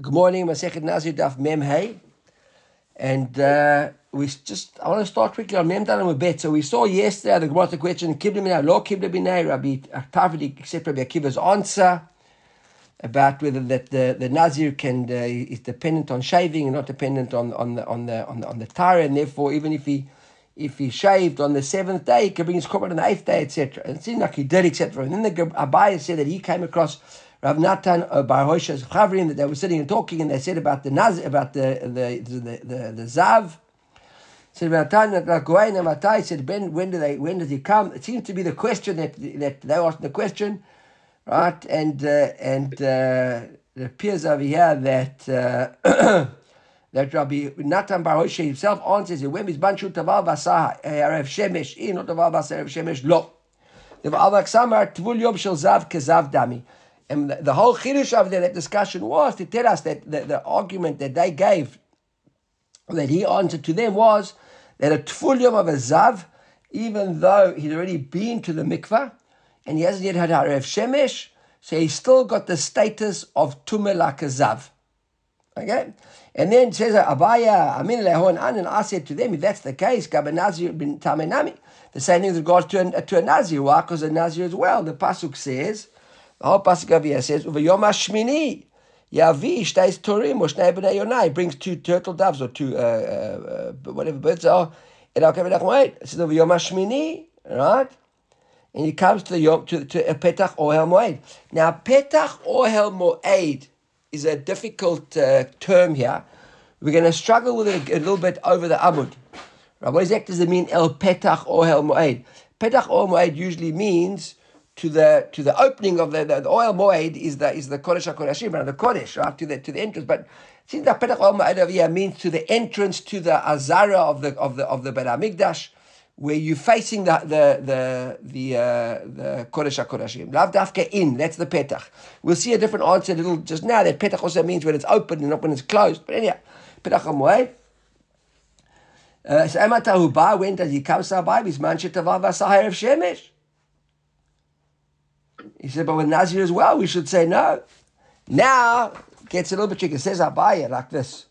Good morning, Masechet Nazir Daf Mem Hey. And uh, we just, I want to start quickly on Mem Dalam Bet. So we saw yesterday the Gemara question, Kibla Minay, Lo Kibla Minay, Rabbi Tarvidi, except Rabbi Akiva's answer about whether that the, the Nazir can uh, is dependent on shaving and not dependent on, on the on the on the on the tire, and therefore even if he if he shaved on the seventh day, he could bring his korban on the eighth day, etc. And it seemed like he did, etc. And then the Abaya said that he came across Rav Natan Bar Hosha's Chavrim that they were sitting and talking, and they said about the Naz, about the the the the, the, Zav. Said Matai said, when when do they when does he come? It seems to be the question that that they asked the question, right? And uh, and uh, it appears over here that. Uh, that Rabbi Natan Bar Hoshe himself answers, when is Banshu Taval Basah, Erev Shemesh, in Taval Basah, Erev Shemesh, lo. The Avak Samar, Tvul Yom Shel Zav, Kezav Dami. And the, the whole chiddush of that discussion was to tell us that the, the argument that they gave, that he answered to them was that a tfulium of a zav, even though he's already been to the mikvah and he hasn't yet had Harev Shemesh, so he's still got the status of tumel like a zav. Okay? And then says Abaya, Amin Lehon An, and I said to them, if that's the case, Gabanazir bin Tamenami. The same thing with regards to a, to a Nazir. Why? Because a Nazir as well. The Pasuk says, the whole pasuk of here says, "Uvayom Hashmini Yavi Shteis Turim or Shnei Bnei Yonai brings two turtle doves or two uh, uh, uh, whatever birds are." And I'll come back wait. It says Uvayom Hashmini, right? And he comes to the Yom to, to a Petach Ohel Moed. Now Petach Ohel Moed is a difficult uh, term here. We're going to struggle with it a, little bit over the Amud. Right, what exactly does it mean? El Petach Ohel Moed. Petach Ohel Moed usually means to the to the opening of the, the, the oil moed is the is the kodesh hakodeshim and the kodesh right to the to the entrance. But since the petach oil moed over here means to the entrance to the azara of the of the of the Beit Hamikdash, where you're facing the the the the uh, the kodesh hakodeshim. Lav dafka in that's the petach. We'll see a different answer a little just now. That petach also means when it's open and not when it's closed. But anyhow, petach moed. Uh, so Amatahu when does he come? Sabai, Bisman Shetavav of Shemesh. He said, but with Nazir as well, we should say no. Now, gets a little bit tricky. It says Abaya like this.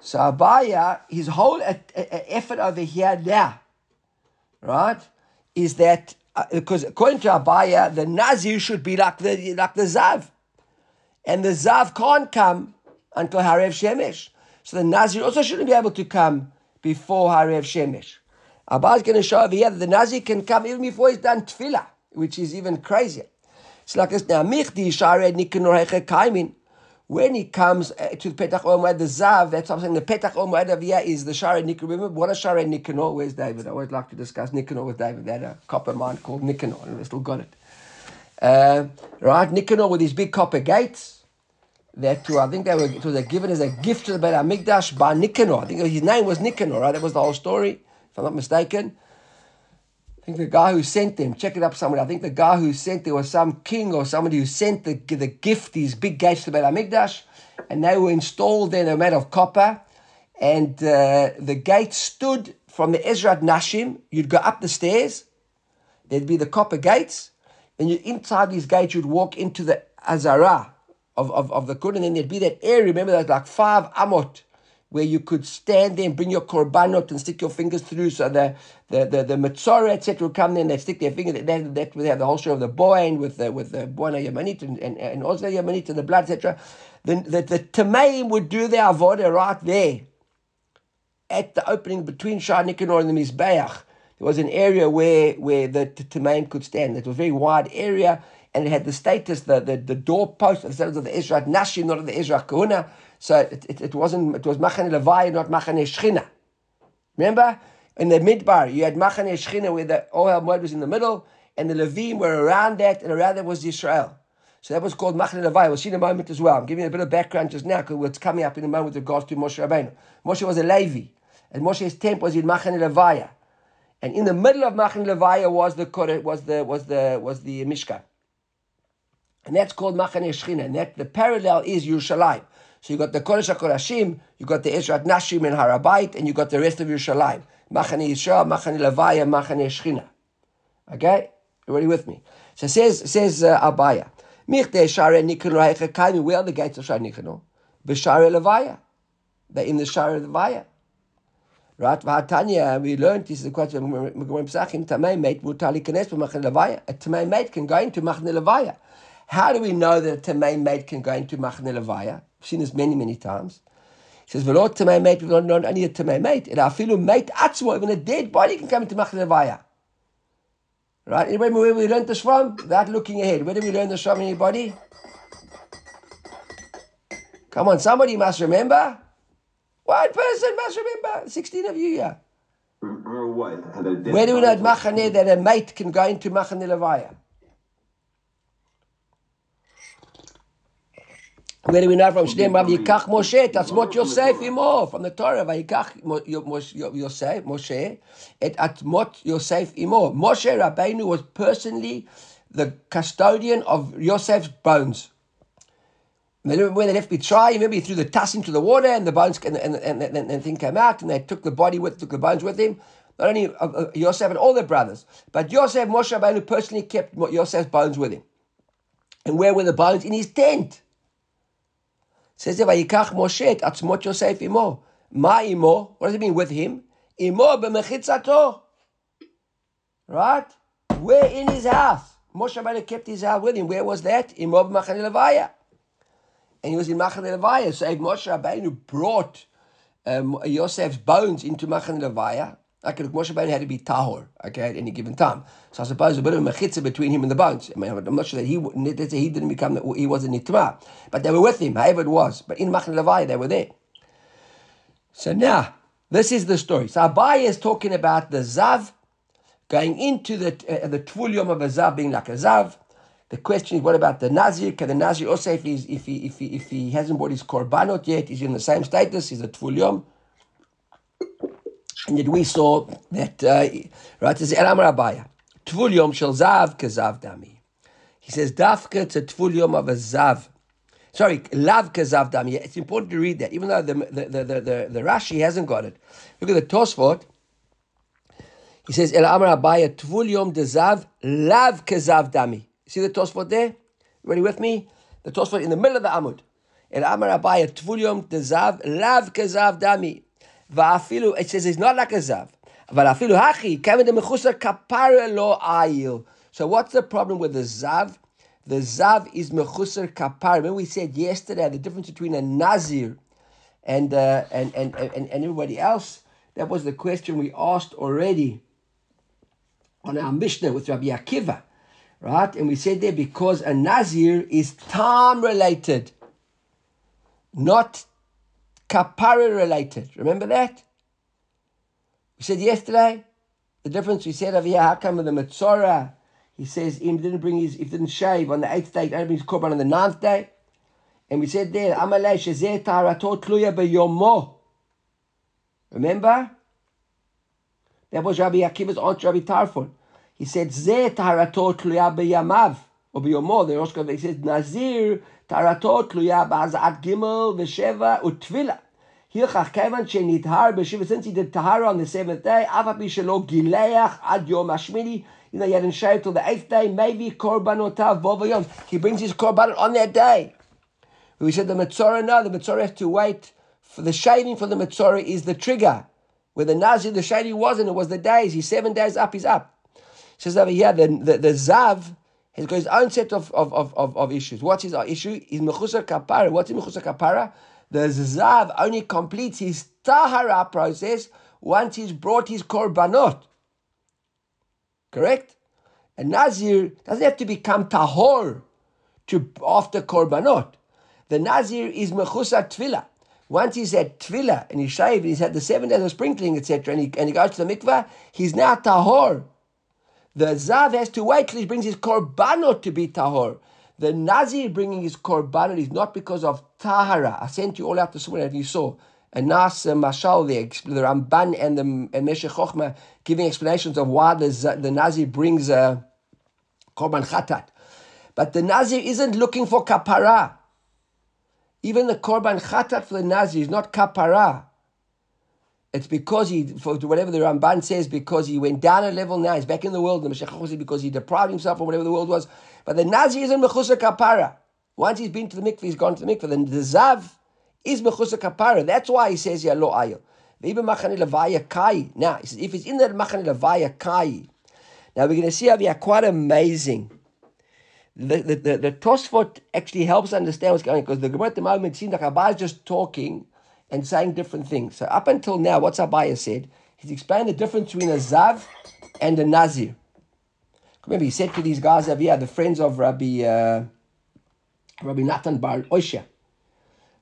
So Abaya, his whole effort over here now, right, is that uh, because according to Abaya, the Nazir should be like the like the Zav, and the Zav can't come until Harev Shemesh. So the Nazir also shouldn't be able to come before Harev Shemesh. Abaya is going to show over here that the Nazir can come even before he's done Tefillah which is even crazier. When he comes uh, to the Petach Omoed, the Zav, that's what I'm saying. The Petach of here is the Shared Nikanor. Remember, what is Shared Nikanor? Where's David? I always like to discuss Nikanor with David. They had a copper mine called Nikanor, and we still got it. Uh, right, Nikanor with his big copper gates. That too, I think they were it was given as a gift to the Beit Hamikdash by Nikanor. I think his name was Nikanor, right? That was the whole story, if I'm not mistaken. I think the guy who sent them, check it up somewhere. I think the guy who sent there was some king or somebody who sent the, the gift, these big gates to Beit HaMikdash, and they were installed there, they were made of copper, and uh, the gate stood from the Ezrat Nashim. You'd go up the stairs, there'd be the copper gates, and you inside these gates you'd walk into the Azara of, of, of the Kun, and then there'd be that area, remember, there's like five amot where you could stand there and bring your korbanot and stick your fingers through. So the the the, the Matzora, etc., would come there and they stick their finger. That, that they have the whole of the boy with the with the boina yamanit and and, and also yamanit and the blood, etc. Then the the Tamaim would do their avodah right there at the opening between Shah Nikanor and the Mizbeach. There was an area where where the Tamaim could stand. It was a very wide area. And it had the status, the, the, the doorpost of the of the Ezrat Nashim, not of the Ezrat Kahuna. So it, it, it, wasn't, it was Machane Levi, not Machane Shchina. Remember? In the Midbar, you had Machane Shchina where the Ohel Moed was in the middle, and the Levim were around that, and around that was Israel. So that was called Machane Levi. We'll see in a moment as well. I'm giving a bit of background just now because what's coming up in a moment with regards to Moshe Rabbeinu. Moshe was a Levi, and Moshe's tent was in Machane Levi. And in the middle of Machane Levi was the was the was the was the Mishkan. And that's called Machane Shchina. And that the parallel is Yerushalayim. So you got the Kodesh HaKodashim, you got the Ezrat Nashim and Harabait, and you got the rest of Yerushalayim. Machane Yisrael, Machane Levaya, Machane Shechina. Okay? Everybody with me? So it says, says uh, Abaya. Where are the gates of Shar Nikanor? B'Shara Levaya. They're in the Shara Levaya. Right? We learned, this is the question, Megumim Pesachim, Tamei Meit Mutali Kanes Levaya. A Tamei Meit can go into Machne Levaya. How do we know that a Tamei Meit can go into Machne Levaya? We've seen this many, many times. He says, "V'lo tamei mate, not not only a tamei mate, and afilu mate atzmo, even a dead body can come into machne levaya." Right? Anybody where we learned this from? Without looking ahead. Where did we learn this from? Anybody? Come on, somebody must remember. One person must remember. Sixteen of you yeah. Remember what? Where do we know machane that a mate can go into machane levaya? Where do we know from Shnei Rav Yikach Moshe? That's what Yosef imo from the Torah. Vayikach Yosef Moshe et atmot Yosef imo. Moshe Rabbeinu was personally the custodian of Yosef's bones. When they left Mitzrayim, remember he threw the tusk into the water and the bones and, and, and, and, and thing came out and they took the body with took the bones with him. Not only uh, uh, Yosef and all their brothers, but Yosef Moshe Rabbeinu personally kept Yosef's bones with him. And where were the bones? In his tent. Says there, Vayikach Moshe et atzmot Yosef imo. Ma imo? What does it mean with him? Imo b'mechitzato. Right? Where in his house? Moshe Rabbeinu kept his house with him. Where was that? Imo b'machane levaya. And he was in Machane Levaya. So if Moshe Rabbeinu brought um, Yosef's bones into Machane Levaya, okay, Moshe Rabbeinu had to be tahor, okay, at any given time. So I suppose a bit of a mechitza between him and the bones. I mean, I'm not sure that he he didn't become he wasn't nitma, but they were with him, however it was. But in Machane Levaya, they were there. So now this is the story. So Abaye is talking about the zav going into the uh, the tvulium of a zav being like a zav. The question is, what about the Nazir? Can the Nazir also, if, he's, if, he, if, he, if he hasn't bought his korbanot yet, he's in the same status, he's a tvulium. And yet we saw that, uh, right, it's Elam Rabaya. Tvulium shel zav kezav dami. He says, dafka, it's a tvulium of a zav. Sorry, lav kezav dami. It's important to read that, even though the, the, the, the, the, Rashi hasn't got it. Look at the Tosfot. He says, El Amar Abaya, Tvulium de Zav, Lav Kezav Dami. See the Tosfot there? Ready with me? The Tosfot in the middle of the Amud. El Amar Abaya, Tvulium de Zav, Lav Kezav Dami. Va'afilu, it says it's not like a Zav. Va'afilu hachi, kevin de mechusar kapara lo ayil. So what's the problem with the Zav? The Zav is mechusar kapar. Remember we said yesterday the difference between a Nazir and, uh, and, and, and, and everybody else? That was the question we asked already on our Mishnah with Rabbi Akiva, right? And we said there because a Nazir is time related, not kapara related. Remember that? We said yesterday the difference. We said over here, how come with the Metzora? He says he didn't bring his, if didn't shave on the eighth day, he didn't bring his korban on the ninth day. And we said there, Amalei shezeh taratot tluya beyomo. Remember? That was Rabbi Akiva's aunt, Rabbi Tarfon. He said, Ze taratot tluya beyamav. Or beyomo, the Rosh he says, Nazir taratot tluya ba'azat gimel v'sheva utvila. Hilchach kevan shenithar b'shiva, since he did tahara on the seventh day, afa bishalo gileach ad yom hashmini, you know, he hadn't shaved till the eighth day, maybe korbanotav vovayom. He brings his korban on that day. We said the Metzora, no, the Metzora has to wait. For the shaving for the Metzora is the trigger. Where the Nazir, the shaving wasn't, it was the days. He's seven days up, he's up. Says over here, the, the, the Zav has got his own set of, of, of, of, issues. What is our issue? Is Mechusar Kapara. What's Mechusar Kapara? The Zav only completes his Tahara process once he's brought his Korbanot. Correct? A Nazir doesn't have to become Tahor to after Korbanot. The Nazir is Mechusar Tfilah. Once he's had Tfilah and he's shaved and he's had the seven days of sprinkling, etc., and he, and he goes to the mikvah, he's now Tahor. The Zav has to wait till he brings his Korbanot to be Tahor. The Nazir bringing his Korbanot is not because of Tahara. I sent you all out this morning, and you saw a nice uh, mashal there, the Ramban and the and Meshech Chochma giving explanations of why the, the Nazir brings a uh, Korban Chatat. But the Nazir isn't looking for kapara. Even the Korban Chatat for the Nazir is not kapara. It's because he, for whatever the Ramban says, because he went down a level now, he's back in the world, the Mashiach because he deprived himself from whatever the world was. But the Nazir isn't Mechusar kapara. Once he's been to the mikveh, he's gone to the mikveh. Then the Zav is mechusa kapara. That's why he says here lo ayil. Now he says if it's in the machane levaya kai. Now we're going to see how they are quite amazing. The the the, the Tosfot actually helps understand what's going on because the Gemara at the moment seems like Abai is just talking and saying different things. So up until now, what's Abaya said? He's explained the difference between a zav and a nazir. Remember, he said to these guys over the friends of Rabbi uh, Rabbi Nathan Bar Oisha.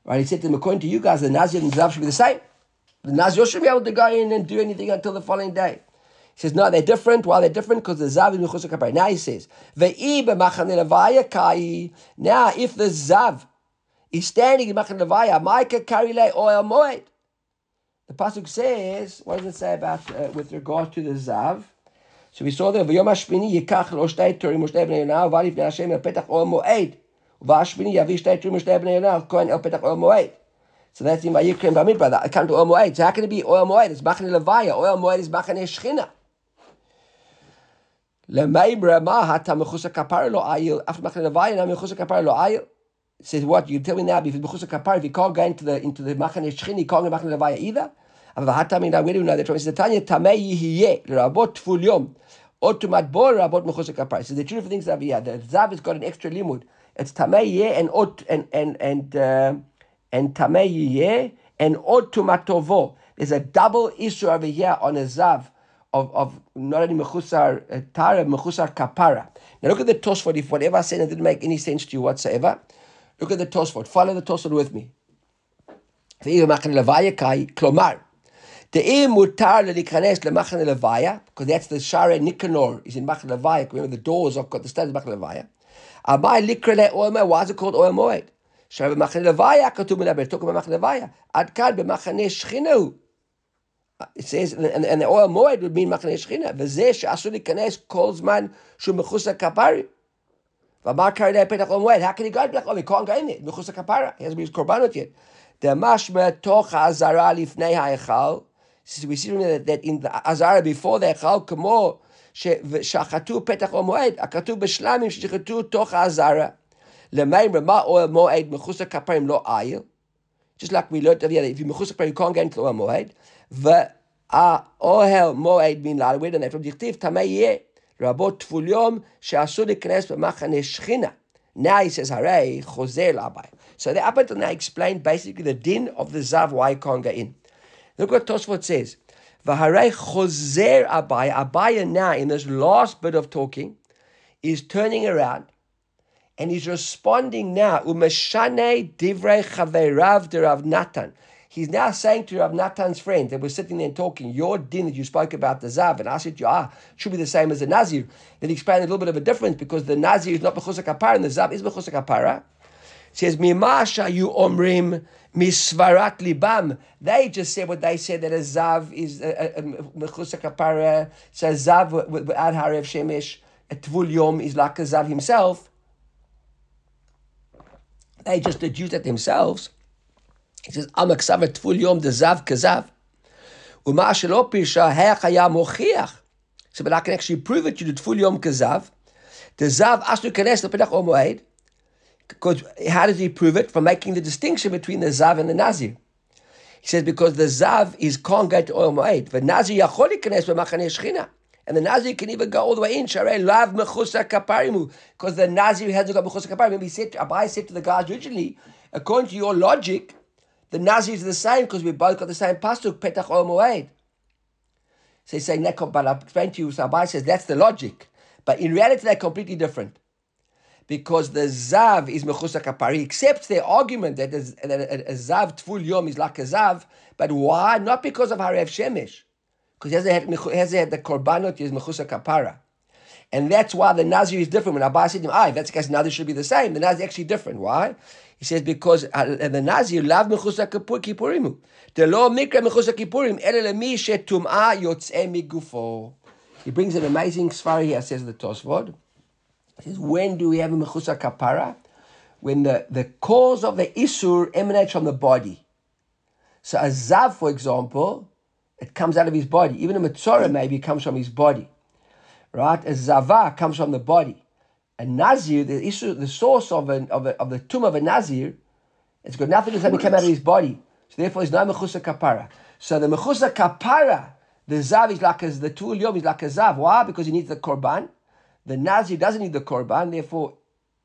Right? He said to them, according to you guys, the nazir and the zav should be the same. The nazir should be able to go in and do anything until the following day. He says, no, they're different. Why they're different? Because the zav is mechusar kapara. Now he says. Now, if the zav He's standing in Machan Micah Karile Oil Moed. The pasuk says, what does it say about uh, with regard to the zav? So we saw there. So that's in Vayikrim Bamidbar. I come to oil moed. So how can it be oil moed? It's Machan Levaya. Oil moed is Machan Shechina. Lemaibra ma hatam mechusa kapara lo ayil. After Machan Levaya, now mechusa kapara lo ayil says what you tell me now. If it's b'chusa kapar, if you can't go into the into the machane shchin, you can't go machane levaya either. Where do we know that from? It says Tanya tamei yihye rabot tful yom otumat bor rabot mechusa kapar. So the two different things over here. The zav has got an extra limud. It's tamei yeh and ot and and and uh, and tamei yeh and otumatovo. There's a double issue over here on a zav of, of not only mechusar uh, tara mechusar kapara. Now look at the Tosfot. If whatever I said didn't make any sense to you whatsoever. look at the Tosfot. Follow the Tosfot with me. כלומר, דאם מותר להיכנס למחנה לוויה, because that's the Share Nicanor is in מחנה לוויה, remember the doors of got the study מחנה לוויה, אמר לקרא לאוהל מועד, why is it called אוהל מועד? עכשיו במחנה לוויה כתוב מדבר, תוקף במחנה לוויה, עד כאן במחנה שכינה הוא. It says, and, and the oil moed would mean מחנה שכינה, וזה שאסור להיכנס כל זמן שהוא מחוץ לכפרים. how can he go guide Pelachom? He can't go in there. Mechus kapara. He hasn't been his korbanot yet. The mashma toch azara lifnei ha'echal. We see that, that in the azara before the echal, kamo shachatu petach omoed. Akatu b'shlamim shachatu toch azara. Lemaim rema oel moed mechus kaparim lo ayil. Just like we learned earlier, if you mechus kaparim, you can't get into the moed. V'a'ohel moed min lalwed. And that's from Dichtiv, tamei yeh. Rabot Tvulyom She'asu Liknes B'Machane Shechina. Now he says, Hare, Choser Labai. So the, up until now explained basically the din of the Zav, why he can't go in. Look what Tosfot says. Vahare Choser Abai. Abaya now, in this last bit of talking, is turning around and he's responding now, Umeshane Divrei Chaverav de Rav He's now saying to Rav Natan's friend that was sitting there and talking, your din that you spoke about the Zav, and I you, ah, should be the same as the Nazir. Then he explained a little bit of a difference because the Nazir is not Bechusak Kapara and the Zav is Bechusak Kapara. says, Mimasha you omrim misvarat libam. They just said what they said that a zav is mechusa kapara. So zav without harev shemesh, a tvul yom is like a zav himself. They just deduced it themselves. He says, "Am ksav tvul yom the zav kazav." Uma shelo pirsha hechaya mochiach. So, but I can actually prove it. You did tvul yom kazav. The zav asnu kanes lepedach omoed. Because how does he prove it? From making the distinction between the Zav and the Nazir. He says because the Zav is can't to oil Moed. The Nazir yachol ikanes b'machane shchina. And the Nazir can even go all the way in. Sharei lav mechusa kaparimu. Because the Nazir has to go mechusa kaparimu. He said, Abai said to the guys originally, according to your logic, the Nazir is the same because we both got the same pasuk, petach oil moed. So he's saying that, but I'll explain to you, so says that's the logic. But in reality, they're completely different because the zav is mechusa. He accepts their argument that, a, a, a zav tful yom is like a zav, but why? Not because of harev shemesh, because he hasn't had, the korbanot he is mechusa kapara. And that's why the Nazir is different. When Abba said to him, ah, if that's the case, Nazir should be the same. The Nazir is actually different. Why? He says, because uh, the Nazir love mechusa kippurimu. The law mikra mechusa kippurim, ele lemi shetum'a yotzei migufo. He brings an amazing svar here, says the Tosfot. He says, when do we have a mechusa kapara? When the, the cause of the isur emanates from the body. So a zav, for example, it comes out of his body. Even a metzora maybe comes from his body. Right? A zava comes from the body. A nazir, the issue, the source of, an, of, a, of the tomb of a nazir It's got nothing to do with come out of his body. So therefore, there's no mechusa kapara. So the mechusa kapara, the zav is like a, the tul yom is like a zav. Why? Because he needs the korban. The nazir doesn't need the korban. Therefore,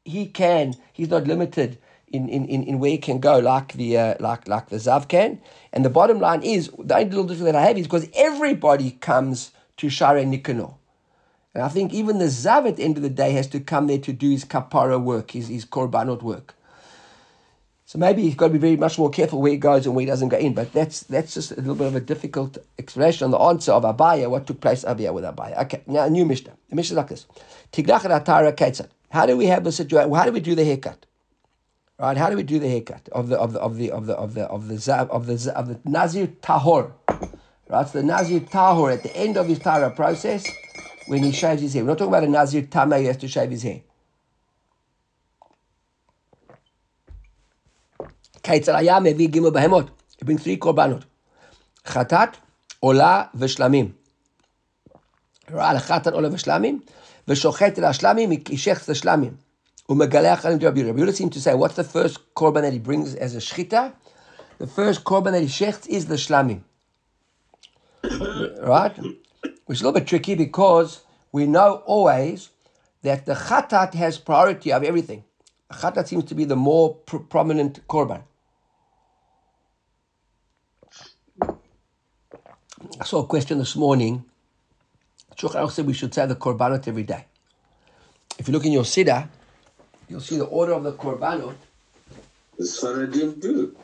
he can. He's not limited in, in, in, in where he can go like the uh, like like the zav can. And the bottom line is the only little difference that I have is because everybody comes to Share Nikanor. And I think even the zav at the end of the day has to come there to do his kapara work, his his korbanot work. So maybe he's got to be very much more careful where he goes and where he doesn't go in. But that's that's just a little bit of a difficult explanation on the answer of Abaya, what took place Abaya with Abaya. Okay, now a new Mishnah. The Mishnah is like this. Ketzat. How do we have the situation? How do we do the haircut? Right? How do we do the haircut of the of the of the of the of the of the zav of the of the Nazir tahor? Right? So the Nazir tahor at the end of his Tara process when he shaves his hair. We're not talking about a Nazir tama who has to shave his hair. כיצר היה מביא גימל בהמות, he brings three קורבנות, חטאת, עולה ושלמים. ראה לחטאת עולה ושלמים, ושוחט את השלמים, ישך את השלמים. הוא מגלח עליהם רבי יהודה. רבי יהודה seems to say, what's the first korban that he brings as a shchita? The first korban that he shechts is the shlamim. right? Which is a little bit tricky because we know always that the khatat has priority of everything. Khatat seems to be the more pr- prominent korban. I saw a question this morning. Shulchan said we should say the korbanot every day. If you look in your siddur, you'll see the order of the korbanot. The Sfaradim do.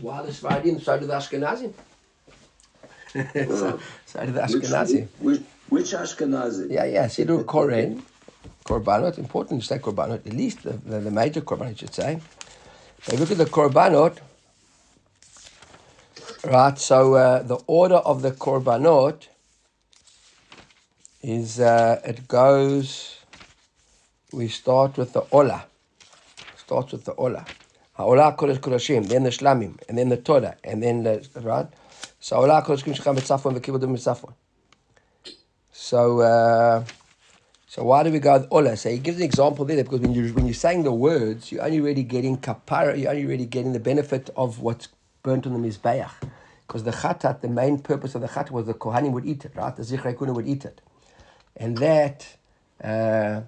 While the Sfaradim, so do the Ashkenazim. so, so do the Which, Ashkenazim. which, which Ashkenazi? Yeah, yeah. Siddur Koren, Korbanot, important to say Korbanot, at least the, the, the major Korbanot, I should say. But look at the Korbanot, right? So uh, the order of the Korbanot is uh, it goes, we start with the Ola. Starts with the Ola. Ha'ola Kodesh Kodashim, then the Shlamim, and then the Torah, and then the, right? So. So, uh, so why do we go with Ola? So he gives an example there because when you when you're saying the words, you're only really getting kapara. You're only really getting the benefit of what's burnt on the mizbeach. Because the chatat, the main purpose of the chatat was the kohanim would eat it, right? The zichrei would eat it, and that. Uh,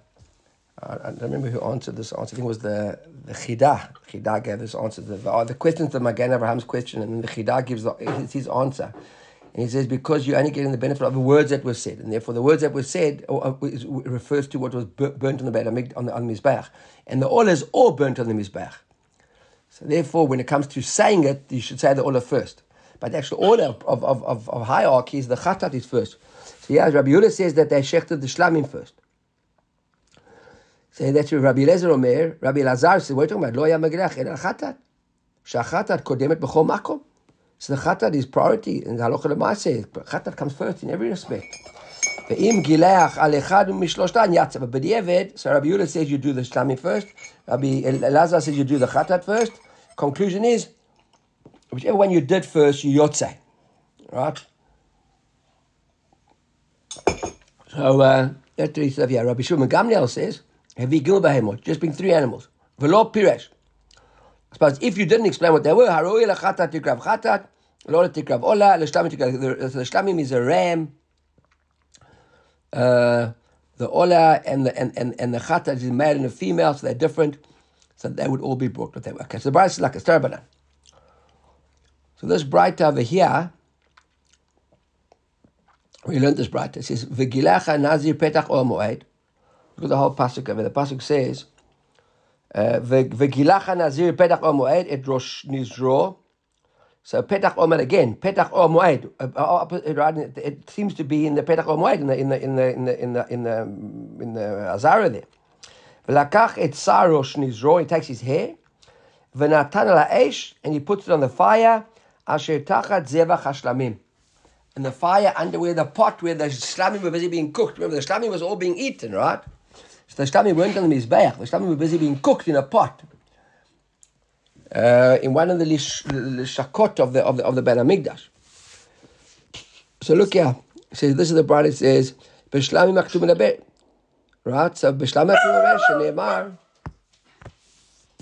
I I don't remember who answered this answer. I think it was the the Chidah. Chidah gave this answer. The, the, the question is the Magen Abraham's question, and then the Chidah gives the, it's his answer. And he says, because you're only getting the benefit of the words that were said, and therefore the words that were said or, uh, or, is- refers to what was bur- burnt on the Hamik- on the, on the Mizbeach. And the oil is all burnt on the Mizbeach. So therefore, when it comes to saying it, you should say the olah first. But the actual order of, of, of, of, hierarchy is the chatat is first. So yeah, Rabbi Yehuda says that they shechted the shlamim first. So that's what Rabbi Eliezer Omer, Rabbi Elazar says, what are you talking about? לא היה מגלח, אלא החטאת. שהחטאת קודמת בכל מקום. So the chatat is priority, and the halacha lema'aseh, chatat comes first in every respect. ואם גילח על אחד משלושתן יצא, but בדיעבד, so Rabbi Yehuda says you do the shlamim first, Rabbi Elazar says you do the chatat first. Conclusion is, whichever one you did first, you yotze. Right? So, uh, that's what he says here. Rabbi Shimon Gamliel says, Hevi gil behemot, just bring three animals. Velo piresh. I suppose if you didn't explain what they were, haroi lachatat tikrav chatat, lo tikrav ola, l'shlamim tikrav. The the shlamim is a ram. Uh, the ola and the and, and, and the chatat is male and a female, so they're different. So they would all be brought with them. Okay, so the bride is like a starbanan. So this bright over here, we learned this bright. It says, "V'gilacha nazir petach or moed." Look at the whole pasuk over. The pasuk says, uh, "Ve- nazir petach or moed et rosh nizro." So petach omer again, petach or moed. Uh, uh, opposite, right, It it seems to be in the petach or moed in the in the in the in the in the in the, in the azara there. V'lakach et sar rosh nizro. He takes his hair. V'natan al ha'esh, and he puts it on the fire. Asher tachat zevach hashlamim. And the fire under where the pot where the shlamim were busy being cooked. Remember, the shlamim was all being eaten, right? So the shtami weren't on the mizbeach. The shtami were busy being cooked in a pot. Uh, in one of the lish, lishakot of the of the of the Beit Hamikdash. So look here. It says this is the bride. It says b'shlami maktum leber. Right. So b'shlami maktum leber shneimar.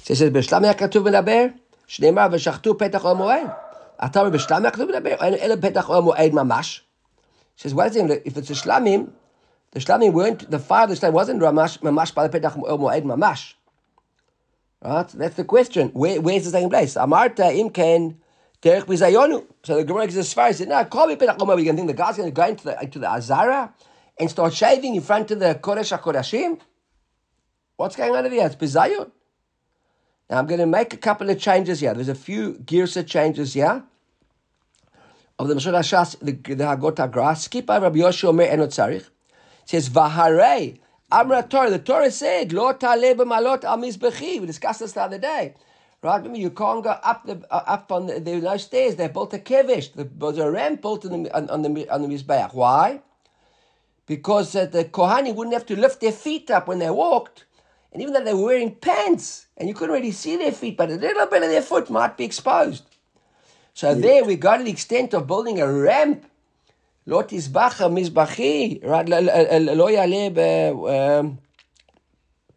It says b'shlami maktum leber shneimar v'shachtu petach omoed. Atar b'shlami maktum leber. Ele petach omoed mamash. Says what is it? If it's a shlamim, the shlamim weren't, the fire the wasn't mamash, mamash moed mamash. Right? That's the question. Where, where's the second place? Amarta imken derech bizayonu. So the Gemara gives svar. He said, no, call me petach We're going to think the guy's going to go into the, into the Azara and start shaving in front of the Kodesh HaKodashim? What's going on here? It's bizayon. Now I'm going to make a couple of changes here. There's a few girsa changes here of the Mashal Hashas, the, the Hagot HaGra. Skip over Rabbi Yoshua Omer. Says, Vaharei, Amra Torah. The Torah said, Lo taleh b'malot al mizbechi. We discussed this the other day. Right, remember, you can't go up the uh, up on the, there are no stairs. They built a kevish. There was a ramp built on the on, on the on the mizbeach. Why? Because uh, the kohani wouldn't have to lift their feet up when they walked, and even though they were wearing pants, and you couldn't really see their feet, but a little bit of their foot might be exposed. So there we got to the extent of building a ramp לא תזבח מזבחי, לא יעלה ב...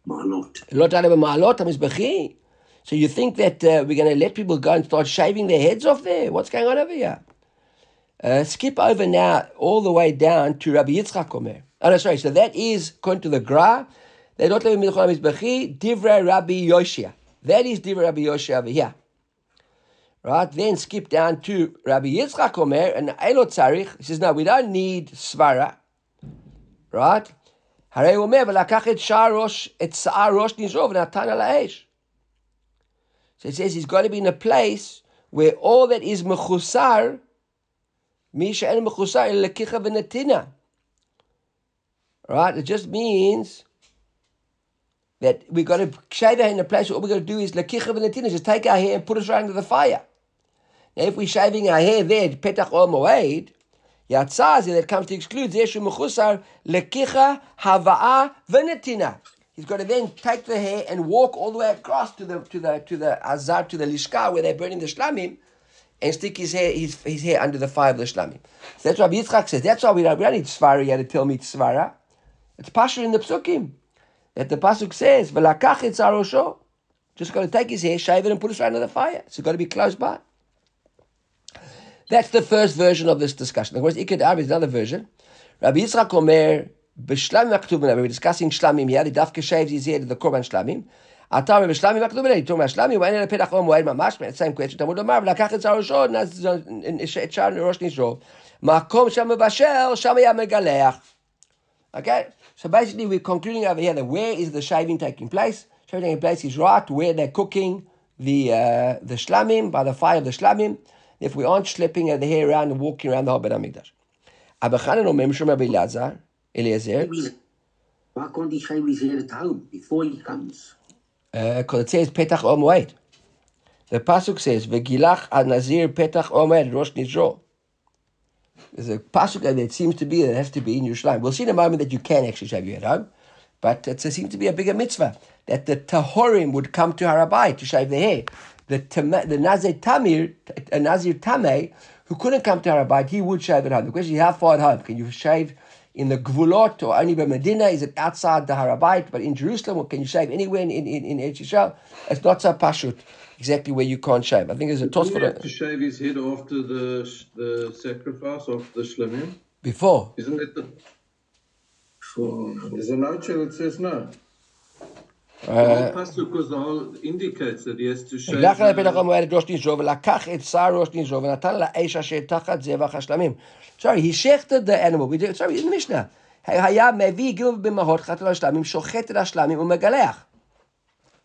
מעלות. לא תעלה במעלות המזבחי. So you think that uh, we're going to let people go and start shaving their heads off there? What's going on over here? Uh, skip over now all the way down to Rabbi Yitzchak Omer. Oh, no, sorry. So that is according to the Gra. They don't live in Milchon Mizbechi. Divrei Rabbi Yoshia. That is Divrei Rabbi Yoshia over here. Right? Then skip down to Rabbi Yitzchak Omer and Elot Tzarich. He says, no, we don't need Svara. Right? הרי הוא אומר, ולקח את שער ראש, את שיער ראש נזרו ונתן על האש. So it says he's got to be in a place where all that is mechusar, מי שאין מחוסר אלא לקיחה ונתינה. Right? It just means that we got to shave our hair in a place where all we got to do is lekicha v'netina, just take our hair and put it right into the fire. If we're shaving our hair there, petach or moed, yatzazi, that comes to exclude zeshu mechusar, lekicha, hava'a, v'netina. He's got to then take the hair and walk all the way across to the to the to the azar to the lishka where they're burning the shlamim, and stick his hair his, his hair under the fire of the shlamim. So that's what Yitzchak says. That's why we don't, we don't need svara yet to tell me svara. It's pasha in the psukim that the pasuk says v'lakach. Just got to take his hair, shave it, and put it right under the fire. So it's got to be close by. That's the first version of this discussion. Of course, Iked Arab is another version. Rabbi Yitzchak Omer, B'shlamim HaKtuvim, we're discussing shlamim here, the dafke shaves his head to the korban shlamim. אתה אומר בשלמים הכתובים, talking about שלמים, ואין אלא פתח או מועד ממש, same question, תלמוד לומר, ולקח את שר ראשו, את שער ראש נשרו, מקום שם מבשל, שם היה מגלח. Okay? So basically we're concluding over here that where is the shaving taking place? Shaving taking place is right where they're cooking the uh, the shlamim, by the fire of the shlamim if we aren't schlepping the hair around and walking around the Beit HaMikdash. Abba Chanan Omer Mishum Rabbi Elazar, Eliezer. Why can't he shave his hair at home before he comes? Because uh, it says Petach Om The pasuk says Vegilach al Nazir Petach Om Moed Rosh Nizro. There's a pasuk that seems to be that has to be in Yerushalayim. We'll see in a moment that you can actually shave your head home, but it seems to be a bigger mitzvah that the Tahorim would come to Harabai to shave their hair the, the Nazir Tamir, a Nazir Tameh, who couldn't come to Harabait, he would shave at home. The question is, how far at home? Can you shave in the Gvulot or only by Medina? Is it outside the Harabait? But in Jerusalem, or can you shave anywhere in, in, in, in Yisrael? It's not so pashut exactly where you can't shave. I think there's a toss for to shave his head after the the sacrifice of the shlemim. Before. Isn't it the... Before. There's a note that says no. The whole pasuk was the whole indicates that he has to shave. Sorry, he shechted the animal. We did, sorry, in the Mishnah. היה מביא גילוב במהות חתל השלמים, שוחט את השלמים ומגלח.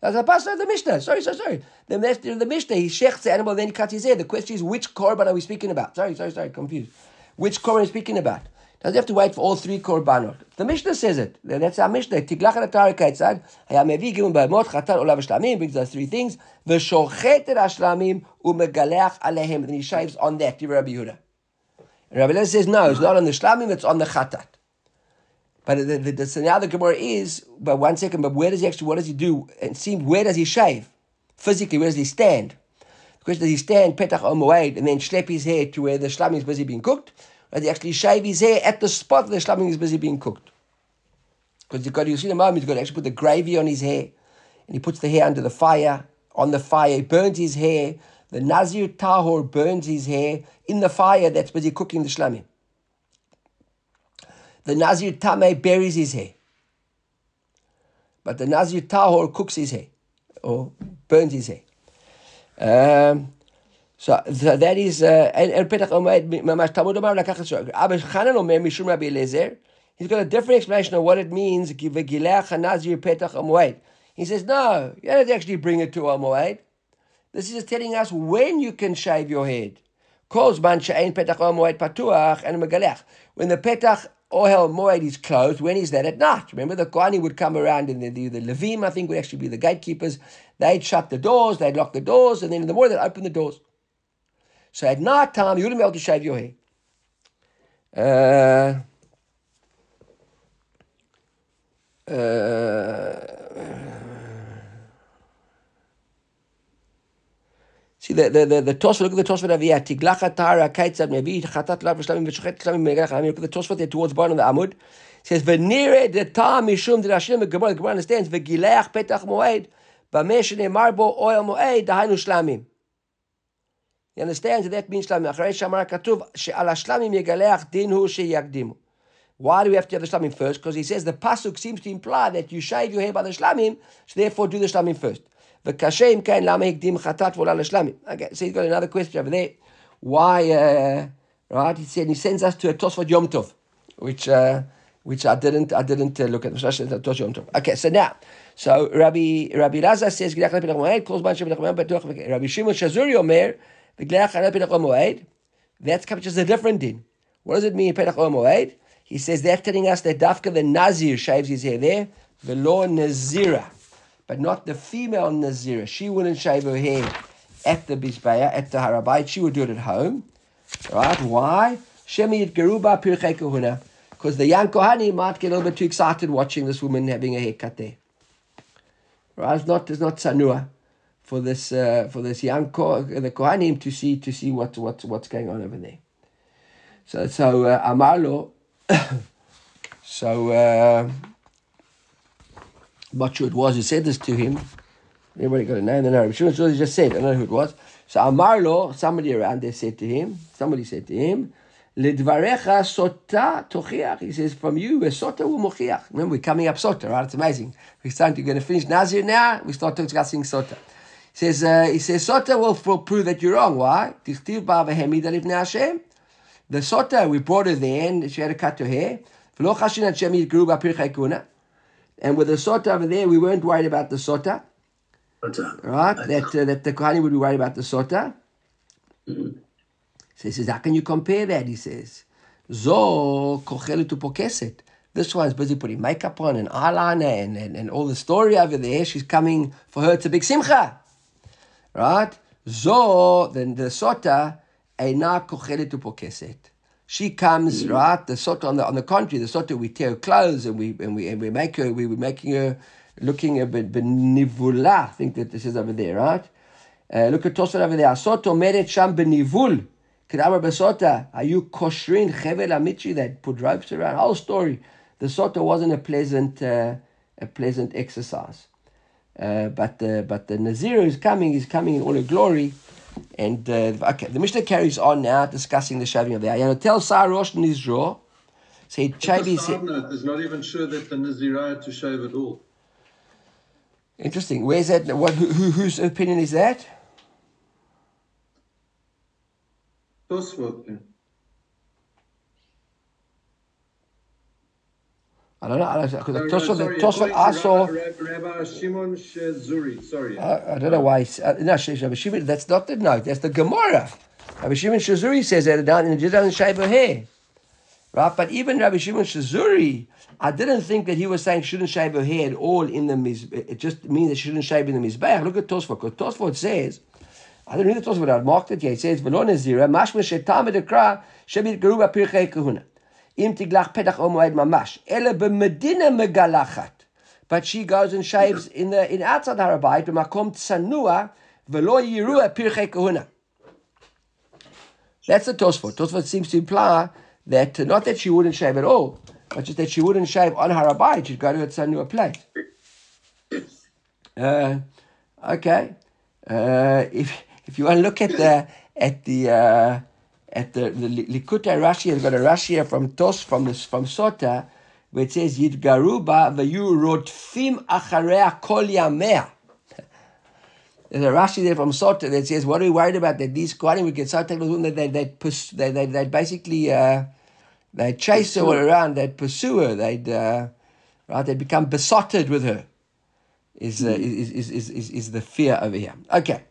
That's a pasuk of the Mishnah. Sorry, sorry, sorry. The, the Mishnah, he shechts the animal, then he cuts his hair. The question is, which korban are we speaking about? Sorry, sorry, sorry, confused. Which korban are we speaking about? Doesn't have to wait for all three korbanot. The Mishnah says it. That's our Mishnah. Tiglach and atari kaitzad. Haya mevi gimel ba'emot chatan olav shlamim. Brings us three things. V'shochet et hashlamim u'megaleach alehem. Then he shaves on that. Divrei Rabbi Yehuda. And Rabbi Lezer says no. It's not on the shlamim. It's on the chatat. But the, the, the, so now the Gemara is. But one second. But where does he actually? What does he do? And see where does he shave? Physically, where does he stand? The question does he stand petach on and then schlep his hair to where the shlamim is busy being cooked? He actually shave his hair at the spot where the shlamim is busy being cooked. Because you've got, you see the moment, he's got to actually put the gravy on his hair. And he puts the hair under the fire. on the fire, he burns his hair. The Nazir Tahor burns his hair in the fire that's busy cooking the shlamim. The Nazir Tameh buries his hair. But the Nazir Tahor cooks his hair or burns his hair. Um, so, so that is, uh, and Petach Omed, Mamash Talmud Omar, Lakach Shor. Abba Chanan Omer, Mishum Rabbi Eliezer, he's got a different explanation of what it means, V'gilech Nazir Petach Omoed. He says, no, you don't actually bring it to Omoed. This is telling us when you can shave your head. Calls man she'ein petach moed patuach and megalech. When the petach Ohel Moed is closed. When is that? At night. Remember, the Kohanim would come around and the, the, the Levim, I think, would actually be the gatekeepers. They'd shut the doors, they'd lock the doors, and then in the morning they'd open the doors. So at night time, you wouldn't be able to shave your hair. Uh, uh, See the the the, the Tosfot. Look at the Tosfot over here. Tiglacha tara kaitzad mevi chatat lav shlamim v'shochet shlamim megach. Look at the Tosfot there towards the bottom of the Amud. It says v'nire de ta mishum de Hashem. The Gemara, the Gemara understands v'gileach petach moed b'meh shenei bo oil moed dahainu shlamim. He understands that that means shlamim. Acharei shamar katuv she'al hashlamim yegaleach din hu sheyakdimu. Why do we have to have the shlamim first? Because he says the pasuk seems to imply that you shave your hair by the shlamim, so therefore do the shlamim first. וקשה אם כן, למה הקדים חטאת ועולה לשלמים? Okay, so he's got another question over there. Why, uh, right, he said, he sends us to a Tosfot Yom Tov, which, uh, which I didn't, I didn't uh, look at. Okay, so now, so Rabbi, Rabbi Raza says, Rabbi Shimon Shazuri Omer, that's just a different din. What does it mean, Petach Moed? He says they're telling us that Dafka the Nazir shaves his hair there, the law Nazira but not the female Nazira. She wouldn't shave her hair at the Bizbaya, at the Harabait. She would do it at home. Right? Why? Shemiyat Geruba Pirchei. Because the young Kohani might get a little bit too excited watching this woman having a haircut there. Right? It's not, it's not Sanua for this uh, for this young ko- the Kohanim to see to see what, what what's going on over there. So so uh, Amarlo so uh, not sure it was who said this to him. Everybody got a name? The narrative. Shimon Shuli just said, I don't know who it was. So Amarlo, somebody around there said to him, somebody said to him, Lidvarecha sota tochiach. He says, from you, sota will mochiach. Remember, we're coming up sota, right? It's amazing. We're starting to going to finish Nazir now. We start discussing sota. He says, uh, he says, sota will, will prove that you're wrong. Why? The sota, we brought her there and she had to cut her hair. And with the sota over there, we weren't worried about the sota. Right? That, uh, that the Kohani would be worried about the sota. So he says, how can you compare that? He says, Zo kochelet pokeset. This one's busy putting makeup on and eyeliner and, and, and all the story over there. She's coming for her. A big simcha. Right? Zo, then the sota, eina kochelet pokeset she comes right. The sota on the on the contrary, the sota we tear her clothes and we and we and we make her we were making her looking a bit benivula. I think that this is over there, right? Uh, look at Tosfot over there. Soto meret sham benivul. Kedamar besota. Are you koshrin chevel amichi that put ropes around? Whole story. The sota wasn't a pleasant uh, a pleasant exercise. Uh, but the but the Nazir is coming. Is coming in all her glory. And uh, okay, the Mishnah carries on now discussing the shaving of the ayah. Tell Sarosh Nizro. Say Chavi. It's not even sure that the Nazirah to shave at all. Interesting. Where's that? What? Who, whose opinion is that? I don't know. I don't know because Tosfot, sorry, Tosfot also. Rabbi Shimon. Sorry. I, I don't know why. Uh, no, Rabbi Shimon. That's not the note. That's the Gemara. Rabbi Shimon Shazuri says that down in the doesn't shave her hair. Right, but even Rabbi Shimon Shazuri, I didn't think that he was saying shouldn't shave her hair at all in the miz. It just means that she shouldn't shave in the mizbeach. Look at Tosfot. Because Tosfot says, I don't read the Tosfot. I marked it here. It says, "V'lo nezira mashma shetam edekra shebit geruba pirchei kahuna." Im tiglach petach omoed mamash. Ele b'medina megalachat. But she goes and shaves in the in outside Harabait, makom tsanua v'lo yirua pirchei kahuna. That's the Tosfot. Tosfot seems to imply that not that she wouldn't shave at all, but just that she wouldn't shave on Harabait. She'd go to a tsanua place. Uh, okay. Uh, if if you want to look at the at the uh, at the, the Likutei Rashi, has got a Rashi from Tos from this from Sota, where it says Yidgaruba v'yu rodfim acharea kol yamea. There's a Rashi there from Sota that says, "What are we worried about? That these Kohanim would get so technical that they they they they they basically uh, they chase her all around, they'd pursue her, they'd uh, right, they'd become besotted with her." Is, uh, is, is, is, is, is the fear over here. Okay.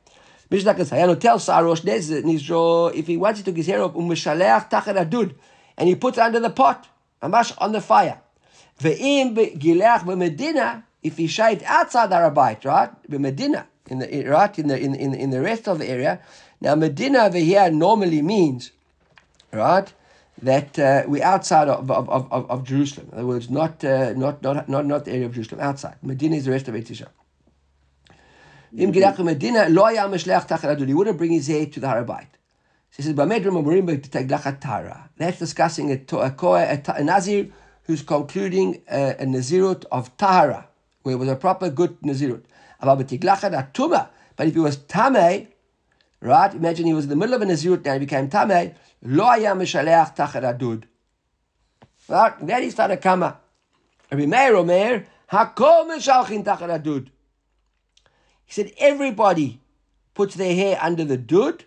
Mishnah can say, tell Sarosh Nizro, if he wants to take his hair up, umeshaleach tachat adud, and he puts it under the pot, amash on the fire. Ve'im gileach b'medina, if he shaved outside Arabite, right, b'medina, in the right in the in, in in the rest of the area. Now Medina over here normally means, right, that uh, we're outside of, of, of, of, Jerusalem. In other words, not, uh, not, not, not, not the area of Jerusalem, outside. Medina is the rest of Etisha. Im mhm. Gilach Medina lo haya mishleach tachal He wouldn't bring his hair to the Harabait. He says, "Bamedrim amurim b'teglachat tara." That's discussing a, a, a, a, nazir who's concluding a, a nazirut of tahara, where it was a proper good nazirut. About b'teglachat atuma. But if he was tamei, right? Imagine he was in the middle of a nazirut and he became tamei. Lo haya mishleach tachal adud. Right? Then he started kama. Rabbi Meir Omer, hakol mishalchin tachal adud. He said everybody puts their hair under the dud.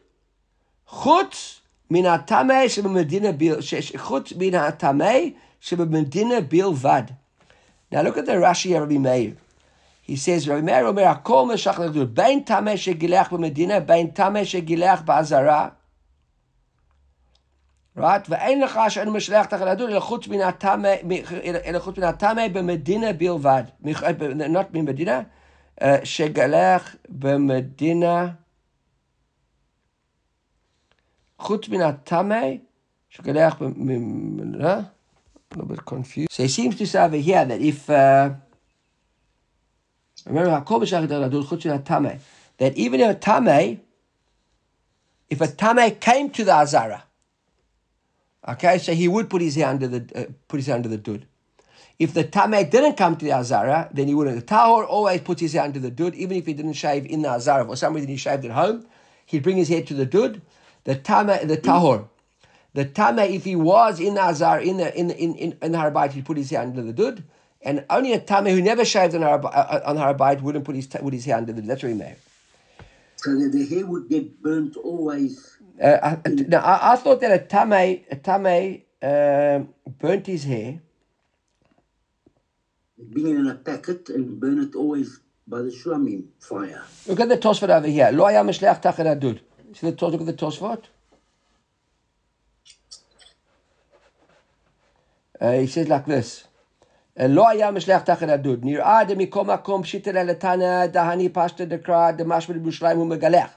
Chutz min hatamei shebemedina bil chutz min hatamei shebemedina bil vad. Now look at the Rashi of Rabbi Meir. He says, Rabbi Meir Omer, Hakol meshach l'dud, bein tamei shegilech b'medina, bein tamei shegilech ba'azara. Right? ואין לך שאנו משלח תחת הדוד אלא חוץ מן הטמא, אלא חוץ מן הטמא במדינה בלבד. not ממדינה, שגלח במדינה, חוץ מן הטמא, שגלח במדינה, a little bit confused. So he seems to say over here that if, uh, remember, that even if a tame, if a tame came to the azara, okay, so he would put his hand under the uh, put his hand under the dud. If the Tameh didn't come to the Azara, then he wouldn't. The Tahor always puts his hand to the Dud, even if he didn't shave in the Azara. For some reason he shaved at home, he'd bring his head to the Dud. The Tameh, the Tahor. The Tameh, if he was in the Azara, in the, in, in, in, in the Harabite, he'd put his hand to the Dud. And only a Tameh who never shaved on, Harab, uh, on Harabite wouldn't put his, put his hand to the Dud. That's what he made. So the, the hair would get burnt always. Uh, I, now, I, I, thought that a Tameh, a Tameh uh, burnt his hair being in a packet and burn it always by the shlamim fire. Look at the Tosfot over here. Lo haya mishleach tachet adud. See the Tosfot, look at the Tosfot. Uh, he says like this. לא היה משלח תחת הדוד, נראה דמכל מקום פשיטא ללתנא דהני פשטא דקרא דמשמע בירושלים הוא מגלח.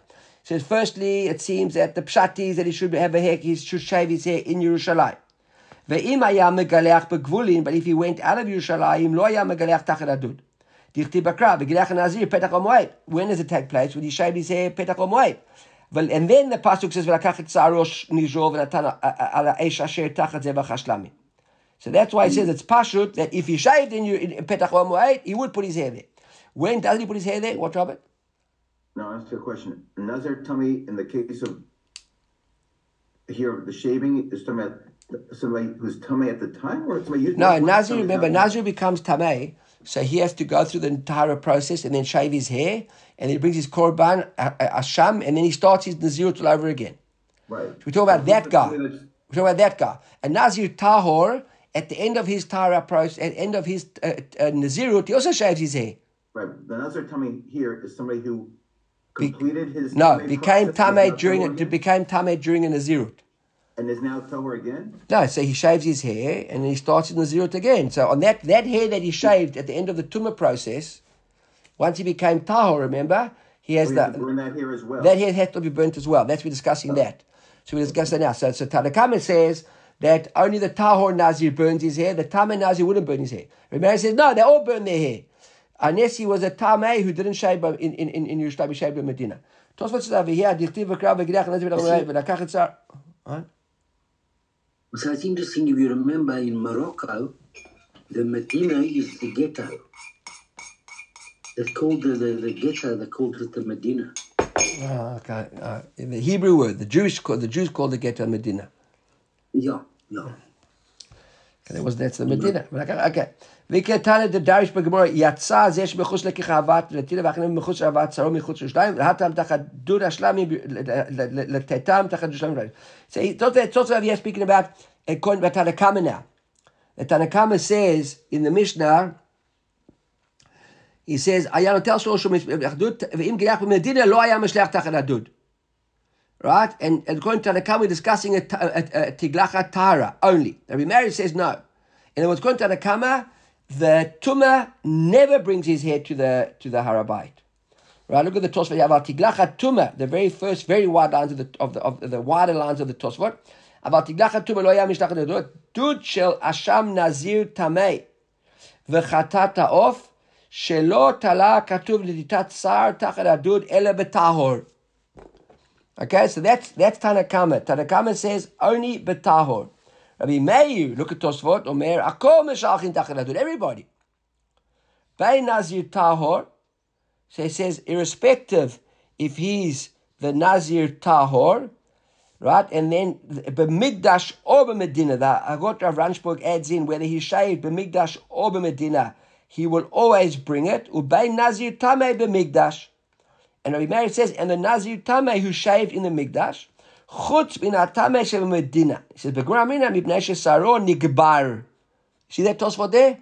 says firstly it seems that the pshat is that he should have a hair, he should shave his hair in Yerushalayim. Ve'im hayam megaleach begvulim, but if he went out of Yerushalayim, lo hayam megaleach tachet adud. Dichti bakra, begalech nazir, petach omoed. When does it take place? When you shave his hair, petach omoed. Well, and then the pasuk says, "V'lakach et sarosh nizrov v'natan al ha'esh asher tachat zevach hashlami." So that's why it says it's pashut that if he shaved in, your, in petach omoed, he would put his hair there. When does he put his hair there? What, Robert? Now, I'll ask you a question. Another tamei in the case of here, the shaving is talking about somebody who's tamei at the time, or somebody? No, Nazir. Remember, Nazir becomes tamei, so he has to go through the entire process and then shave his hair, and then he brings his korban asham, and then he starts his nazirut all over again. Right. So we talk about that guy. We talk about that guy. And Nazir tahor at the end of his tahara process, at the end of his uh, uh, nazirut, he also shaves his hair. Right. The Nazir tamei here is somebody who completed Be- his no became tamei during it became tamei during a nazirut. And is now Tahor again? No, so he shaves his hair and he starts in the zirut again. So on that, that hair that he shaved at the end of the tumah process, once he became Tahor, remember, he has oh, the burn that hair as well. That hair has to be burnt as well. That's we're discussing oh. that. So we discuss that now. So so Tanakama says that only the Tahor Nazir burns his hair, the Tameh Nazir wouldn't burn his hair. Remember, he says no, they all burn their hair. Unless he was a Tameh who didn't shave in in in, in Yerushalayim, he shaved in Medina. Tosfot says over here, Dichtiv v'krav v'gidach nazir v'lakach? So it's interesting if you remember in Morocco, the Medina is the ghetto. They called the, the, the ghetto, they called it the Medina. Oh, okay. Uh, the Hebrew word, the Jewish, the Jews called the ghetto Medina. Yeah, yeah. Okay, that was that's the Medina. But okay, okay. וכתנא דדריש בגמור, יצא זה שמחוץ לכיכבת נטילה ואחרים מחוץ לאהבת שרו מחוץ לשליים, והתם תחת דוד השלמים, לתתם תחת דוד השלמים. So that's also we are speaking about according to Tanakama now. The Tanakama says in the Mishnah, he says, היה נוטל שלוש אחדות, ואם גילח במדינה לא היה משלח תחת הדוד. Right? And, and according to Tanakama, we're discussing a, a, a, tiglacha tara only. Now, Mary says no. And what's going to Tanakama, the Tuma never brings his head to the to the Harabite. Right, look at the Tosfot. You have Tiglacha Tuma, the very first, very wide lines of the of the of the wider lines of the Tosfot. About Tiglacha Tuma lo yam mishtach dud shel asham nazir tamei v'chatat ha'of shelo leditat sar tachat adud ele betahor. Okay, so that's that's Tanakama. Tanakama says only betahor. Rabbi Meir, look at Tosfot, Omer, Akol Meshalchin Tachanadud, everybody. By Nazir Tahor, so he says, irrespective if he's the Nazir Tahor, right? And then B'migdash or B'medina, the Agot Rav Ranschburg adds in whether he's shaved B'migdash or B'medina, he will always bring it. Ubay Nazir Tameh B'migdash. And Rabbi Meir says, and the Nazir Tameh who shaved in the Migdash, Chutz bin atame medina. He says, "Begur amina mipnei shesaro nigbar." See that Tosfot there?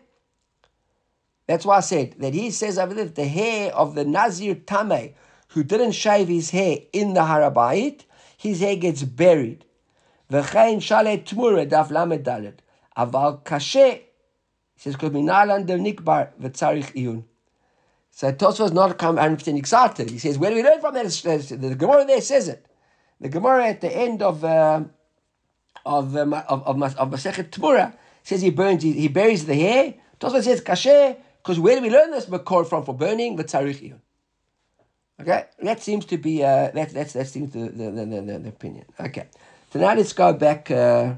That's why I said that he says over there the hair of the Nazir Tame who didn't shave his hair in the Harabait, his hair gets buried. V'chein shale tmura daf lamed dalet. Aval kashe, he says, because minalan del nikbar v'tzarich iyun. So Tosfot is not 100% excited. He says, where do we learn from that? The Gemara there says it. The Gemara at the end of uh, of, um, of of of Masechet Tmura says he burns, he, he buries the hair. Tosfot says kasher because where do we learn this makor from for burning the tzarich Okay, that seems to be uh, that that's that seems the the, the, the, the opinion. Okay, so now let's go back uh,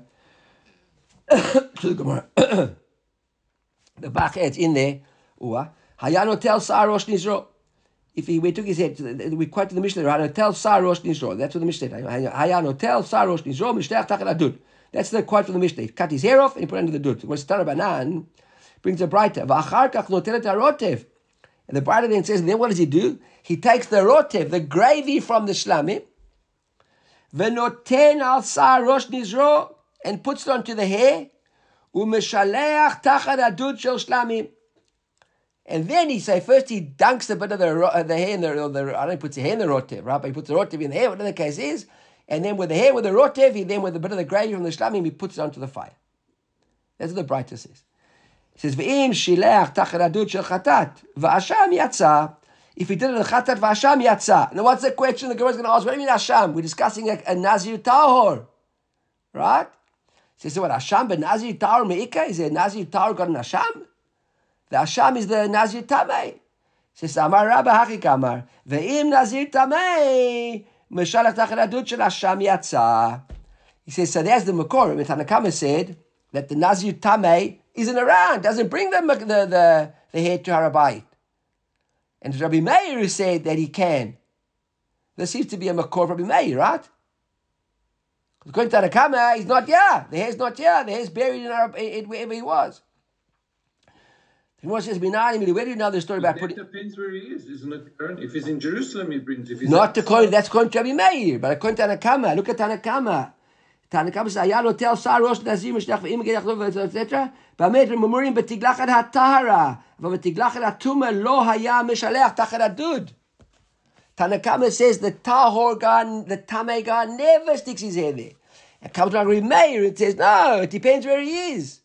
to the Gemara. the Bach adds in there. Hayano tells Sarosh Nizro if he we took his head, we quote the Mishnah, Hanotel Sar Rosh Nizro. That's what the Mishnah said. Hayanotel Sar Rosh Nizro, Mishtech Tachat Adud. That's the quote from the Mishnah. He cut his hair off and he put it under the dud. What's Tana Banan brings a braita. V'achar kach notelet harotev. And the braita then says, then what does he do? He takes the rotev, the gravy from the shlamim, v'noten al rosh nizro, and puts it onto the hair, u'meshaleach tachat adud shel. And then he say first he dunks a bit of the uh, the hair in the, the I don't he puts the hair in the rotev, right? But he puts the rotev in the hair, whatever the case is, and then with the hair with the rotev, he then with a bit of the gravy from the shlamim, he puts it onto the fire. That's what the braita says. He says, "V'im shilach tachat adud shel chatat v'asham yatsa." If he did it in chatat v'asham yatsa. Now what's the question the Gemara is going to ask? What do you mean asham? We're discussing a, a nazir tahor, right? He says, so what asham ben nazir tahor meika? Is a nazir tahor got an asham? The Asham is the Nazir Tamei. Says Amar Rabba Hachik Amar. Ve'im Nazir Tamei. Meshalach Tachat Adut Shel Asham Yatsa. He says, so there's the Makor. Tanakama said that the Nazir Tamei isn't around, doesn't bring the, the, the, the head to Harabait. And Rabbi Meir said that he can. There seems to be a Makor Rabbi Meir, right? According to Tanakama, he's not here. The hair's not here. The hair's buried in, Arab, in wherever he was. Gemara says, "Binani." Where do you know the story about putting? It depends where he is, isn't it? If he's in Jerusalem, he brings. If he's not the coin. That's going to be Meir, but according to Tanakama, look at Tanakama. Tanakama says, "Ayah tel sar rosh nazir mishnach ve'im gedach etc." באמת ממורים בתגלחת הטהרה, אבל בתגלחת הטומאה לא היה משלח תחת הדוד. Tanakama says the tahor god, the tamei god never sticks his head there. And comes to Meir, it says, no, it depends where he is.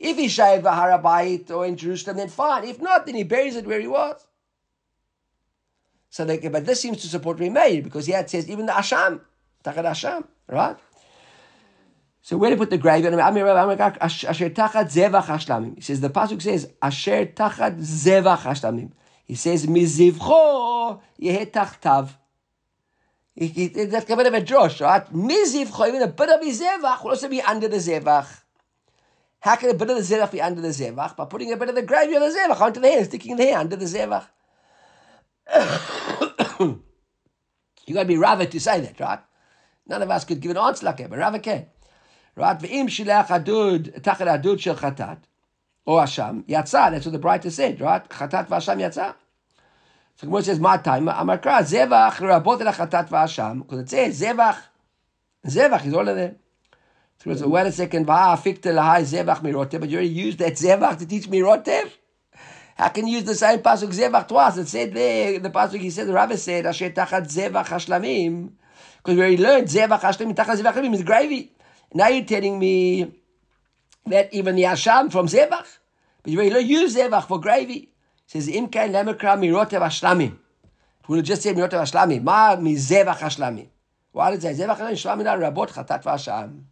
If he shaved the Harabait or in Jerusalem, then fine. If not, then he buries it where he was. So, they, but this seems to support Meir because here it says even the Asham, Tachat Asham, right? So where to put the grave? He says the pasuk says Asher tachat zevach hashlamim. He says mizivcho yeh tachtav. That's a bit of a drosh, right? Mizivcho, even a bit of his zevach will also be under the zevach. How can a bit of the zevach be under the zevach? By putting a bit of the gravy on the zevach onto the hair, sticking the hair under the zevach. You got to be Rava to say that, right? None of us could give an answer like that, but Rava can. Right? V'im shilach adud, tachat adud shel chatat, or Hasham, yatsa, that's what the braita said, right? Chatat v'Hasham yatsa. So Gemara says, my time, Amakra, zevach rabot el chatat v'Hasham, because it says zevach, zevach is all of them. So says, wait a second, but you already used that zevach to teach mirotev? How can use the same pasuk zevach twice? It said there, the pasuk he said, the rabbi said, asher tachat zevach hashlamim, because we already learned zevach hashlamim, tachat zevach hashlamim is gravy. Now you're telling me that even the hasham from zevach, but you already learned use zevach for gravy. It says im kain lemekra mirotev hashlamim. Have just said mirotev hashlamim. Ma mi zevach hashlamim. Why did it say zevach hashlamim? Rabot chatat v'hasham.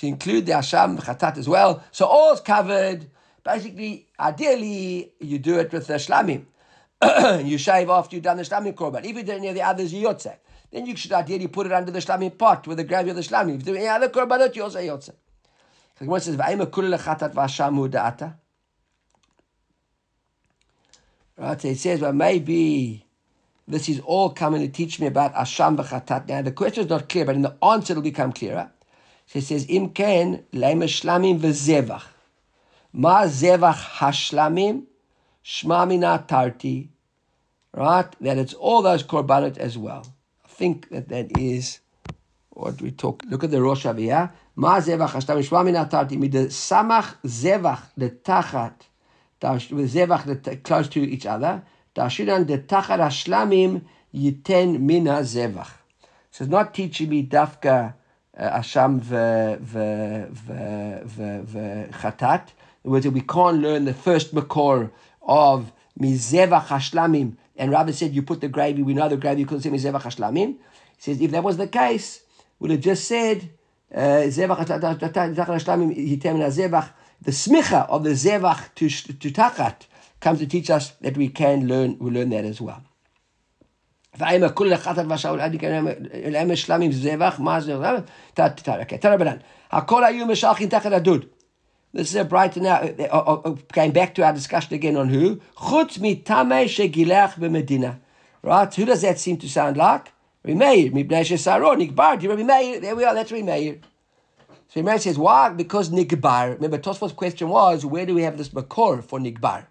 To include the hasham chatat as well. So all's covered. Basically, ideally, you do it with the shlamim. you shave after you've done the shlamim korban. If you do any of the others, you yotze. Then you should ideally put it under the shlamim pot with the gravy of the shlamim. If you do any other korbanot, you also yotze. The Gemara says, "Va'ima kulil lechatat da'ata." Right, it says, well, maybe this is all coming to teach me about Asham v'chatat. Now, the question is not clear, but in the answer it'll become clearer. It says, Im ken leime shlamim v'zevach. Ma zevach hashlamim, shma mina tarti. Right? That it's all those korbanot as well. I think that that is what we talk. Look at the Rosh Haviyah. Ma zevach hashlamim, shma mina tarti. Mid the samach zevach, the tachat, with zevach close to each other. Dashiran the tachat hashlamim yiten mina zevach. So it's not teaching me dafka Uh, asham v'chatat. In other words, we can't learn the first makor of mizevach hashlamim. And Rabbi said, you put the gravy, we know the gravy, you couldn't say mizevach hashlamim. He says, if that was the case, would have just said, uh, zevach. The smicha of the zevach to, to tachat comes to teach us that we can learn, we learn that as well. והאם הכול לחטאת והשאול עד אליהם שלמים זבח, מה זה? תראה בנן, הכל היו משלחים תחת הדוד. This is a bright now, uh, uh, uh, going back to our discussion again on who? Chutz mitame shegilach b'medina. Right? Who does that seem to sound like? Remeir. Mibnei shesaro, nikbar. Do you remember Meir? There we are, that's Remeir. So Remeir says, why? Because nikbar. Remember, Tosfot's question was, where do we have this makor for nikbar?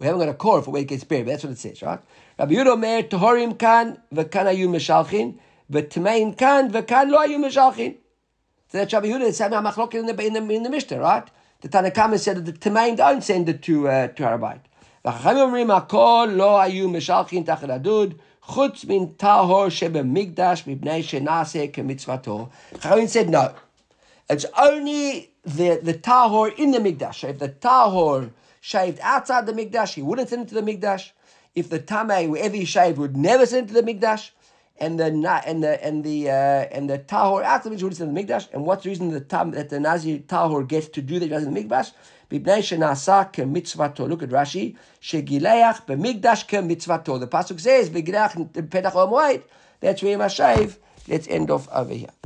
We haven't got a core for it gets buried, but that's what it says, right? Rabbi Yehuda Omer, Tohorim kan, v'kan ayu meshalchin, v'tmeim kan, v'kan lo ayu meshalchin. So that's Rabbi Yehuda, it's Sami HaMachlok in the, in, the, the Mishnah, right? The Tanakhama said that the Tmeim don't send it to, uh, to. V'chachamim omrim, hakol lo ayu meshalchin tachad adud, chutz min tahor shebe migdash mibnei shenase kemitzvato. Chachamim said no. It's only the, the tahor in the migdash. So if the tahor shaved outside the Mikdash, he wouldn't send it to the Mikdash. If the Tameh, wherever he shaved, would never send it to the Mikdash. And the and the and the uh, and the tahor outside the Mikdash would send the Mikdash. And what's the reason the tam, that the Nazir tahor gets to do that he does in the Mikdash? Bibnei shenasa ke. Look at Rashi. Shegileach b'mikdash ke mitzvato. The pasuk says b'gileach petach omoed. That's where he must shave. Let's end off over here.